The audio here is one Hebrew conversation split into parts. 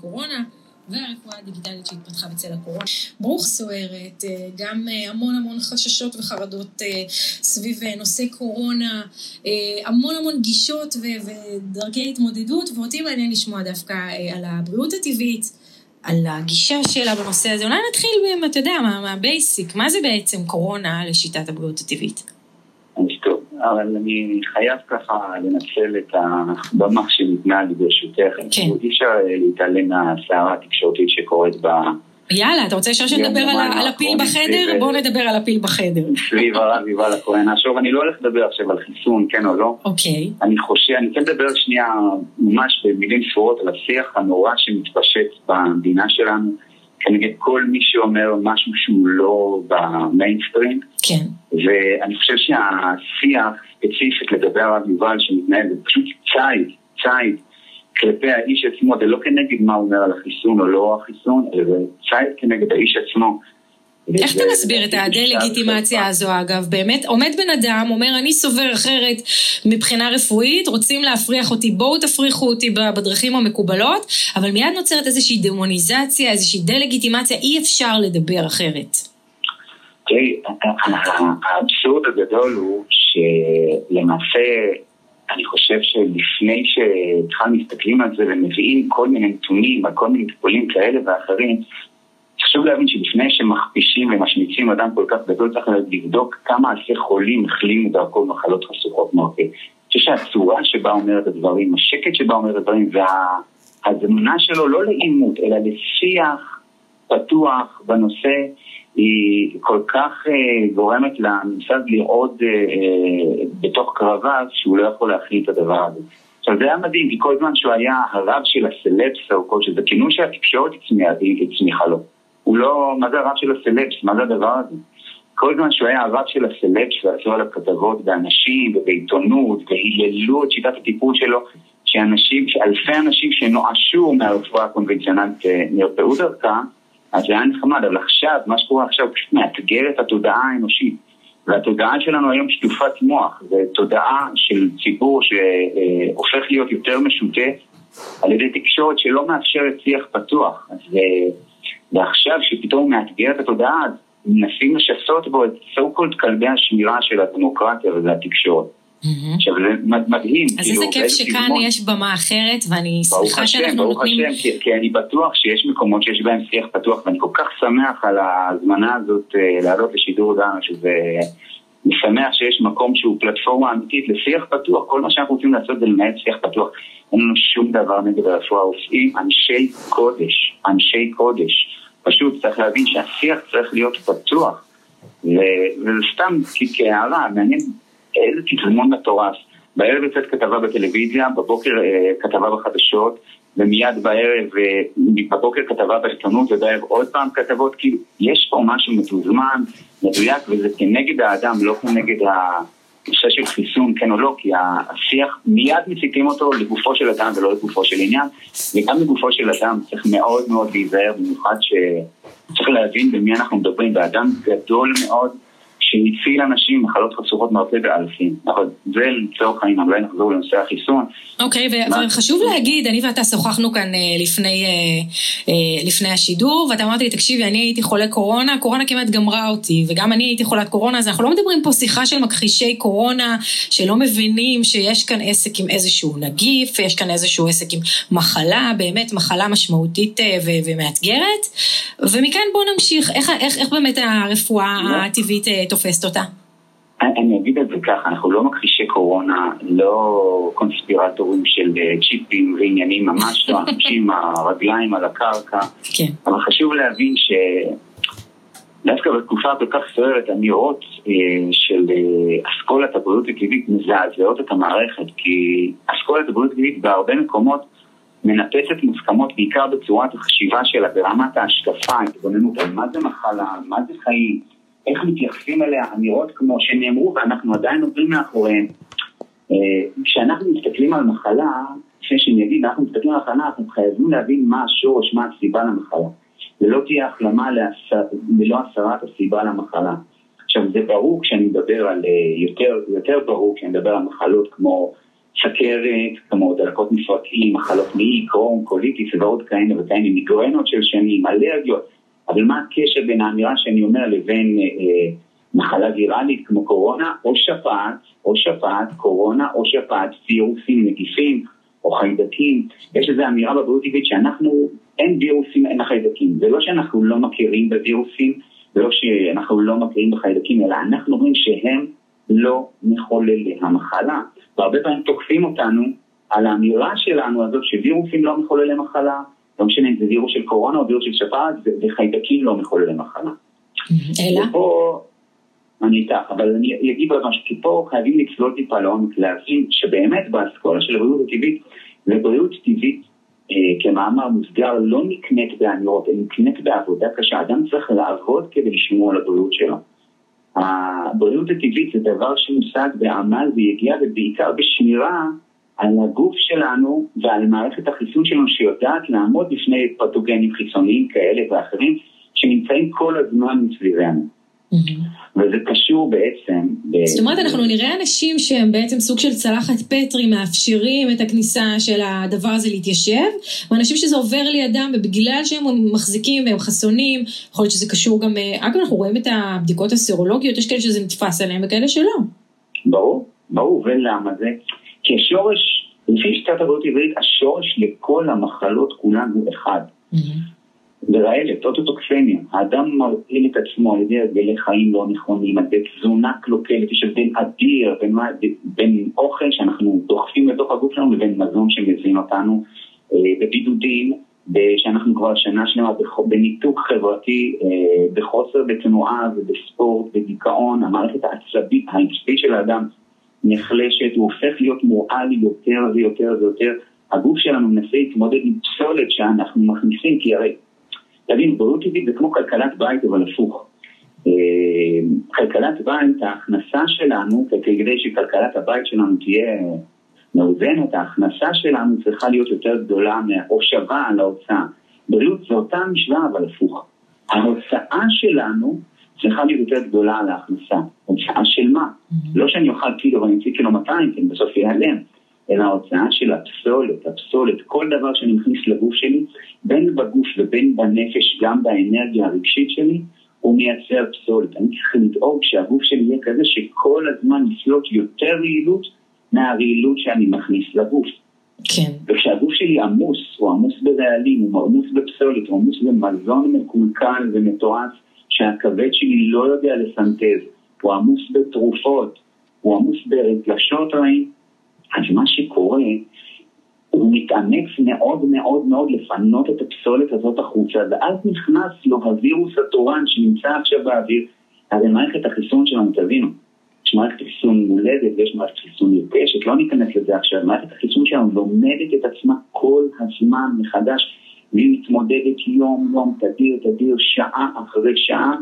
קורונה. והרפואה הדיגיטלית שהתפתחה בצל הקורונה. ברוך סוערת, אה, גם אה, המון המון חששות וחרדות אה, סביב נושא קורונה, המון המון גישות ודרכי התמודדות, ואותי מעניין לשמוע דווקא על הבריאות הטבעית, על הגישה שלה בנושא הזה. אולי נתחיל, אתה יודע, מהבייסיק, מה זה בעצם קורונה לשיטת הבריאות הטבעית? אבל אני חייב ככה לנצל את הבמה שניתנה לי ברשותך. כן. אי אפשר להתעלם מהסערה התקשורתית שקורית ב... יאללה, אתה רוצה ישר שנדבר על הפיל בחדר? בואו נדבר על הפיל בחדר. סביב הרב יובל הכהן. עכשיו, אני לא הולך לדבר עכשיו על חיסון, כן או לא. אוקיי. אני חושב, אני רוצה לדבר שנייה ממש במילים ספורות על השיח הנורא שמתפשט במדינה שלנו. כנגד כל מי שאומר משהו שהוא לא במיינסטרים. כן. ואני חושב שהשיח ספציפית לגבי הרב יובל שמתנהל זה פשוט ציד, ציד כלפי האיש עצמו, זה לא כנגד מה הוא אומר על החיסון או לא החיסון, אלא זה ציד כנגד האיש עצמו. איך אתה מסביר את הדה-לגיטימציה הזו אגב? באמת עומד בן אדם, אומר אני סובר אחרת מבחינה רפואית, רוצים להפריח אותי, בואו תפריחו אותי בדרכים המקובלות, אבל מיד נוצרת איזושהי דמוניזציה, איזושהי דה-לגיטימציה, אי אפשר לדבר אחרת. תראי, האבסורד הגדול הוא שלמעשה אני חושב שלפני שבכלל מסתכלים על זה ומביאים כל מיני נתונים על כל מיני טיפולים כאלה ואחרים, חשוב להבין שלפני שמכפישים ומשמיצים אדם כל כך גדול, צריך לבדוק כמה אלפי חולים החלימו דרכו מחלות חשוכות מרפא. אני חושב שהצורה שבה אומר את הדברים, השקט שבה אומר את הדברים, וההזמנה שלו לא לעימות, אלא לשיח פתוח בנושא, היא כל כך uh, גורמת לממסד לרעוד uh, uh, בתוך קרביו שהוא לא יכול להכיל את הדבר הזה. עכשיו זה היה מדהים, כי כל זמן שהוא היה הרב של הסלפס, או כל שזה כינוי שהתקשורת הצמיחה לו. הוא לא, מה זה הרב של הסלפס? מה זה הדבר הזה? כל זמן שהוא היה הרב של הסלפס ועשו עליו כתבות באנשים ובעיתונות והיללו את שיטת הטיפול שלו שאנשים, שאלפי אנשים שנואשו מהרפואה הקונבנציונלית אה, נרפאו דרכה אז זה היה נחמד, אבל עכשיו, מה שקורה עכשיו פשוט מאתגר את התודעה האנושית והתודעה שלנו היום שטופת מוח, זו תודעה של ציבור שהופך להיות יותר משוטט על ידי תקשורת שלא מאפשרת שיח פתוח אז אה, ועכשיו שפתאום מאתגר את התודעה, אז מנסים לשסות בו את so called כלבי השמירה של הדמוקרטיה וזה התקשורת. עכשיו זה מדהים. אז איזה כאילו, כיף שכאן יש במה אחרת, ואני שמחה שאנחנו נותנים... ברוך השם, ברוך השם, כי אני בטוח שיש מקומות שיש בהם שיח פתוח, ואני כל כך שמח על ההזמנה הזאת אה, לעלות לשידור דנו, שזה... אני שמח שיש מקום שהוא פלטפורמה אמיתית לשיח פתוח, כל מה שאנחנו רוצים לעשות זה לנהל שיח פתוח. אין לנו שום דבר נגד הרפואה, עושים אנשי קודש, אנשי קודש. פשוט צריך להבין שהשיח צריך להיות פתוח. וזה סתם כהערה, מעניין איזה תזמון מטורף. בערב יוצאת כתבה בטלוויזיה, בבוקר אה, כתבה בחדשות, ומיד בערב, אה, בבוקר כתבה בעיתונות, ובערב עוד פעם כתבות, כאילו, יש פה משהו מתוזמן, מדויק, וזה כנגד האדם, לא כנגד ה... נושא של חיסון, כן או לא, כי השיח מיד מסיתים אותו לגופו של אדם ולא לגופו של עניין, וגם לגופו של אדם צריך מאוד מאוד להיזהר, במיוחד שצריך להבין במי אנחנו מדברים, באדם גדול מאוד שהציל אנשים מחלות חשופות מרפא באלפים. אבל זה לצורך העניין, אולי נחזור לנושא החיסון. אוקיי, וחשוב להגיד, אני ואתה שוחחנו כאן אה, לפני, אה, אה, לפני השידור, ואתה אמרת לי, תקשיבי, אני הייתי חולה קורונה, הקורונה כמעט גמרה אותי, וגם אני הייתי חולת קורונה, אז אנחנו לא מדברים פה שיחה של מכחישי קורונה, שלא מבינים שיש כאן עסק עם איזשהו נגיף, יש כאן איזשהו עסק עם מחלה, באמת מחלה משמעותית ומאתגרת, ומכאן בואו נמשיך, איך, איך, איך באמת הרפואה הטבעית תופסת אותה? אני אגיד את זה ככה, אנחנו לא מכחישי קורונה, לא קונספירטורים של אה, צ'יפים ועניינים, ממש לא, אנשים הרגליים על הקרקע. כן. אבל חשוב להבין ש... דווקא בתקופה כל כך סוערת, אמירות אה, של אה, אסכולת הבריאות הטבעית מזעזעות את המערכת, כי אסכולת הבריאות הטבעית בהרבה מקומות מנפצת מוסכמות בעיקר בצורת החשיבה שלה, ברמת ההשקפה, התבוננות על מה זה מחלה, מה זה חיים. איך מתייחסים אליה, אמירות כמו שנאמרו ואנחנו עדיין עוברים מאחוריהן. אה, כשאנחנו מסתכלים על מחלה, לפני שאני אגיד, אנחנו מסתכלים על מחלה, אנחנו חייבים להבין מה השורש, מה הסיבה למחלה. ולא תהיה החלמה ללא הסרת הסיבה למחלה. עכשיו זה ברור כשאני מדבר על, אה, יותר, יותר ברור כשאני מדבר על מחלות כמו סכרת, כמו דלקות מפרקים, מחלות מעי, קרום, קוליטיס ועוד כאלה וכאלה, מיגרנות של שנים, אלרגיות, אבל מה הקשר בין האמירה שאני אומר לבין אה, מחלה ויראלית כמו קורונה, או שפעת, או שפעת, קורונה, או שפעת, וירוסים, נגיפים, או חיידקים. יש איזו אמירה בבריאות טבעית שאנחנו, אין וירוסים, אין חיידקים. זה לא שאנחנו לא מכירים בווירוסים, זה לא שאנחנו לא מכירים בחיידקים, אלא אנחנו אומרים שהם לא מחוללי המחלה. והרבה פעמים תוקפים אותנו על האמירה שלנו הזאת שווירוסים לא מחוללי מחלה, לא משנה אם זה וירוס של קורונה או וירוס של שפעת, וחיידקים לא מחוללי מחלה. אלא? ופה, אני איתך, אבל אני אגיד עוד משהו, כי פה חייבים לצלול טיפה לעומק, להבין שבאמת באסכולה של הבריאות הטבעית, ובריאות טבעית אה, כמאמר מוסגר לא נקנית באמירות, אלא נקנית בעבודה קשה. אדם צריך לעבוד כדי לשמור על הבריאות שלו. הבריאות הטבעית זה דבר שמושג בעמל ויגיע ובעיקר בשמירה על הגוף שלנו ועל מערכת החיסון שלנו שיודעת לעמוד בפני פתוגנים חיסוניים כאלה ואחרים שנמצאים כל הזמן מסביבנו. וזה קשור בעצם... זאת אומרת, אנחנו נראה אנשים שהם בעצם סוג של צלחת פטרי, מאפשרים את הכניסה של הדבר הזה להתיישב, ואנשים שזה עובר לידם, ובגלל שהם מחזיקים והם חסונים, יכול להיות שזה קשור גם... אגב, אנחנו רואים את הבדיקות הסרולוגיות, יש כאלה שזה נתפס עליהם וכאלה שלא. ברור, ברור, ולמה זה? כי השורש, לפי שיטת הבריאות העברית, השורש לכל המחלות כולן הוא אחד. ורעלת, אוטוטוקסמיה. האדם מרעיל את עצמו על ידי הרגלי חיים לא נכונים, על ידי תזונה קלוקלת, יש הבדל אדיר בין, בין אוכל שאנחנו דוחפים לתוך הגוף שלנו לבין מזון שמזין אותנו, אה, בבידודים, שאנחנו כבר שנה שלמה בניתוק חברתי, אה, בחוסר בתנועה ובספורט, בדיכאון, המערכת העצבית, העצבית של האדם נחלשת, הוא הופך להיות מורעל יותר ויותר ויותר. הגוף שלנו מנסה להתמודד עם פסולת שאנחנו מכניסים, כי הרי תבין, בריאות טבעית זה כמו כלכלת בית, אבל הפוך. אה, כלכלת בית, ההכנסה שלנו, כדי שכלכלת הבית שלנו תהיה מאוזנת, ההכנסה שלנו צריכה להיות יותר גדולה או שווה על ההוצאה. בריאות זה אותה משוואה, אבל הפוך. ההוצאה שלנו צריכה להיות יותר גדולה על ההכנסה. הוצאה של מה? לא שאני אוכל קילו ואני אמציא קילו 200, כי בסוף ייעלם. אלא ההוצאה של הפסולת, הפסולת, כל דבר שאני מכניס לגוף שלי, בין בגוף ובין בנפש, גם באנרגיה הרגשית שלי, הוא מייצר פסולת. אני צריך לדאוג שהגוף שלי יהיה כזה שכל הזמן יפלוט יותר רעילות מהרעילות שאני מכניס לגוף. כן. וכשהגוף שלי עמוס, הוא עמוס ברעלים, הוא עמוס בפסולת, הוא עמוס במזון מקולקל ומתועש, שהכבד שלי לא יודע לסנטז, הוא עמוס בתרופות, הוא עמוס ברגשות רעים, אז מה שקורה, הוא מתאמץ מאוד מאוד מאוד לפנות את הפסולת הזאת החוצה, ואז נכנס לו הווירוס התורן שנמצא עכשיו באוויר. הרי מערכת החיסון שלנו, תבינו, יש מערכת חיסון מולדת ויש מערכת חיסון נרכשת, לא ניכנס לזה עכשיו, מערכת החיסון שלנו לומדת את עצמה כל הזמן מחדש, והיא מתמודדת יום יום, תדיר תדיר, שעה אחרי שעה,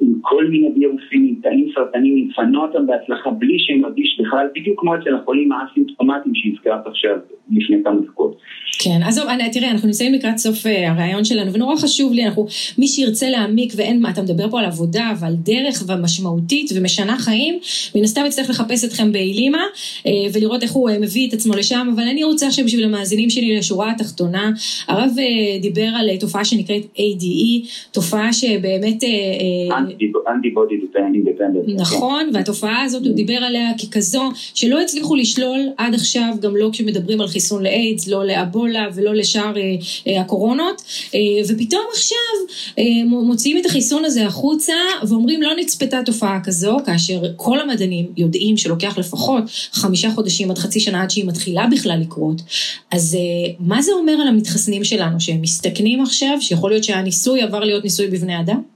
עם כל מיני וירוסים, עם תאים סרטניים, לפנות אותם בהצלחה בלי שהם מרגיש בכלל, בדיוק כמו אצל החולים האסימפטומטיים שהזכרת עכשיו לפני כמה דקות. כן, עזוב, תראה, אנחנו נמצאים לקראת סוף אה, הראיון שלנו, ונורא חשוב לי, אנחנו, מי שירצה להעמיק, ואין מה, אתה מדבר פה על עבודה ועל דרך ומשמעותית ומשנה חיים, מן הסתם יצטרך לחפש אתכם באילימה, אה, ולראות איך הוא אה, מביא את עצמו לשם, אבל אני רוצה שבשביל המאזינים שלי לשורה התחתונה, הרב דיבר על תופעה שנקראת ADE, תופעה שבאמת... אנטי-בודי אינדיפנדנט. נכון, והתופעה הזאת, הוא דיבר עליה ככזו, שלא הצליחו לשלול עד עכשיו, גם לא כשמדברים על חיסון לאיידס, לא לאבולה ולא לשאר אה, אה, הקורונות, אה, ופתאום עכשיו מוציאים את החיסון הזה החוצה, ואומרים לא נצפתה תופעה כזו, כאשר כל המדענים יודעים שלוקח לפחות חמישה חודשים עד חצי שנה עד שהיא מתחילה בכלל לקרות. אז מה זה אומר על המתחסנים שלנו, שהם מסתכנים עכשיו, שיכול להיות שהניסוי עבר להיות ניסוי בבני אדם?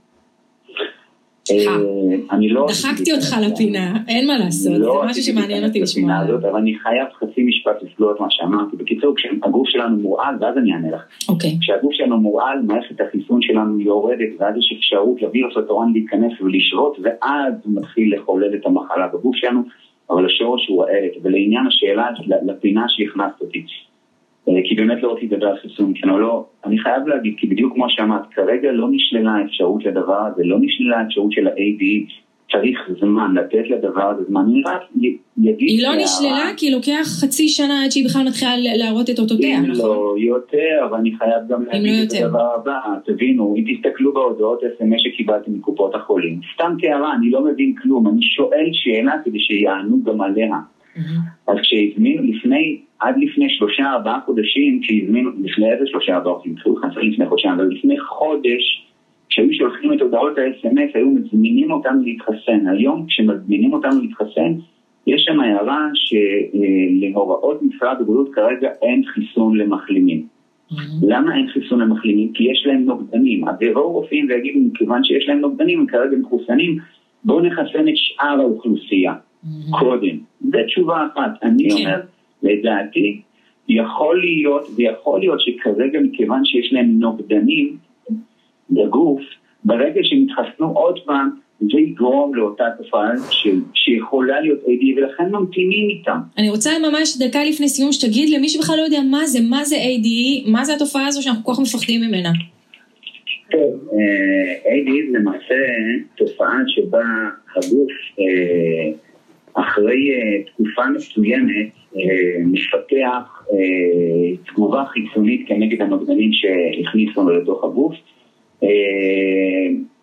אה, אני לא... דחקתי אותך לפינה, אין מה לעשות, זה לא משהו שמעניין אותי לשמוע. אבל אני חייב חצי משפט לסגור את מה שאמרתי. בקיצור, כשהגוף שלנו מורעל, ואז אני אענה לך. אוקיי. כשהגוף שלנו מורעל, מערכת החיסון שלנו יורדת, ואז יש אפשרות לווירוס התורן להיכנס ולשרות, ואז הוא מתחיל לחולל את המחלה בגוף שלנו, אבל השורש הוא רעלת. ולעניין השאלה, לפינה שהכנסת אותי. אה, כי באמת לא רציתי לדבר על חיסון, כן או לא, אני חייב להגיד, כי בדיוק כמו שאמרת, כרגע לא נשללה האפשרות לדבר הזה, לא נשללה האפשרות של ה-AD, צריך זמן, לתת לדבר הזה זמן, אני רק יגיד... היא לא נשללה כי לוקח חצי שנה עד שהיא בכלל מתחילה להראות את אותותיה, נכון? אם לא יותר, אבל אני חייב גם לא להגיד את הדבר הבא, תבינו, אם תסתכלו בהודעות אס.אם.אס שקיבלתי מקופות החולים, סתם כהערה, אני לא מבין כלום, אני שואל שאלה כדי שיענו גם עליה. אז כשהזמינו לפני, עד לפני שלושה ארבעה חודשים, כשהזמינו, לפני איזה שלושה ארבעה חודשים, לפני חודשיים, אבל לפני חודש, כשהיו שולחים את הודעות ה-SMS, היו מזמינים אותנו להתחסן. היום כשמזמינים אותנו להתחסן, יש שם הערה שלהוראות משרד הבריאות כרגע אין חיסון למחלימים. למה אין חיסון למחלימים? כי יש להם נוגדנים. אז יבואו רופאים ויגידו, מכיוון שיש להם נוגדנים, הם כרגע מחוסנים, בואו נחסן את שאר האוכלוסייה קודם. זו תשובה אחת. אני אומר, לדעתי, יכול להיות, ויכול להיות שכרגע מכיוון שיש להם נוגדנים בגוף, ברגע שהם יתחסנו עוד פעם, זה יגרום לאותה תופעה ש... שיכולה להיות AD ולכן ממתינים איתם. אני רוצה ממש דקה לפני סיום שתגיד למי שבכלל לא יודע מה זה, מה זה AD, מה זה התופעה הזו שאנחנו כל כך מפחדים ממנה. טוב, AD זה למעשה תופעה שבה הגוף אחרי תקופה מסוימת מפתח תגובה חיצונית כנגד הנוגדנים שהכניסו לו לתוך הגוף.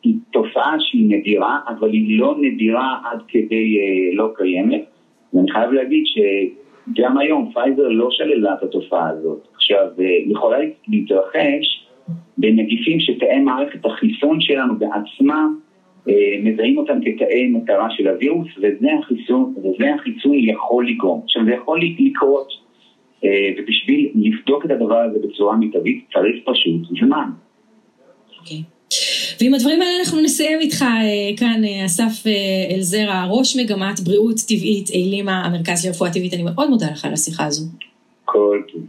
היא תופעה שהיא נדירה, אבל היא לא נדירה עד כדי לא קיימת. ואני חייב להגיד שגם היום פייזר לא שללה את התופעה הזאת. עכשיו, יכולה להתרחש בנגיפים שתאי מערכת החיסון שלנו בעצמם מזהים אותם כתאי מטרה של הווירוס, וזה החיסון, וזה החיסון יכול לגרום. עכשיו, זה יכול לקרות, ובשביל לבדוק את הדבר הזה בצורה מיטבית, צריך פשוט זמן. אוקיי. ועם הדברים האלה אנחנו נסיים איתך כאן, אסף אלזרע, ראש מגמת בריאות טבעית, אילימה, המרכז לרפואה טבעית. אני מאוד מודה לך על השיחה הזו. כל טוב.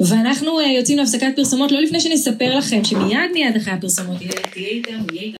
ואנחנו יוצאים להפסקת פרסומות, לא לפני שנספר לכם שמיד מיד אחרי הפרסומות תהיה איתנו, יהיה איתנו.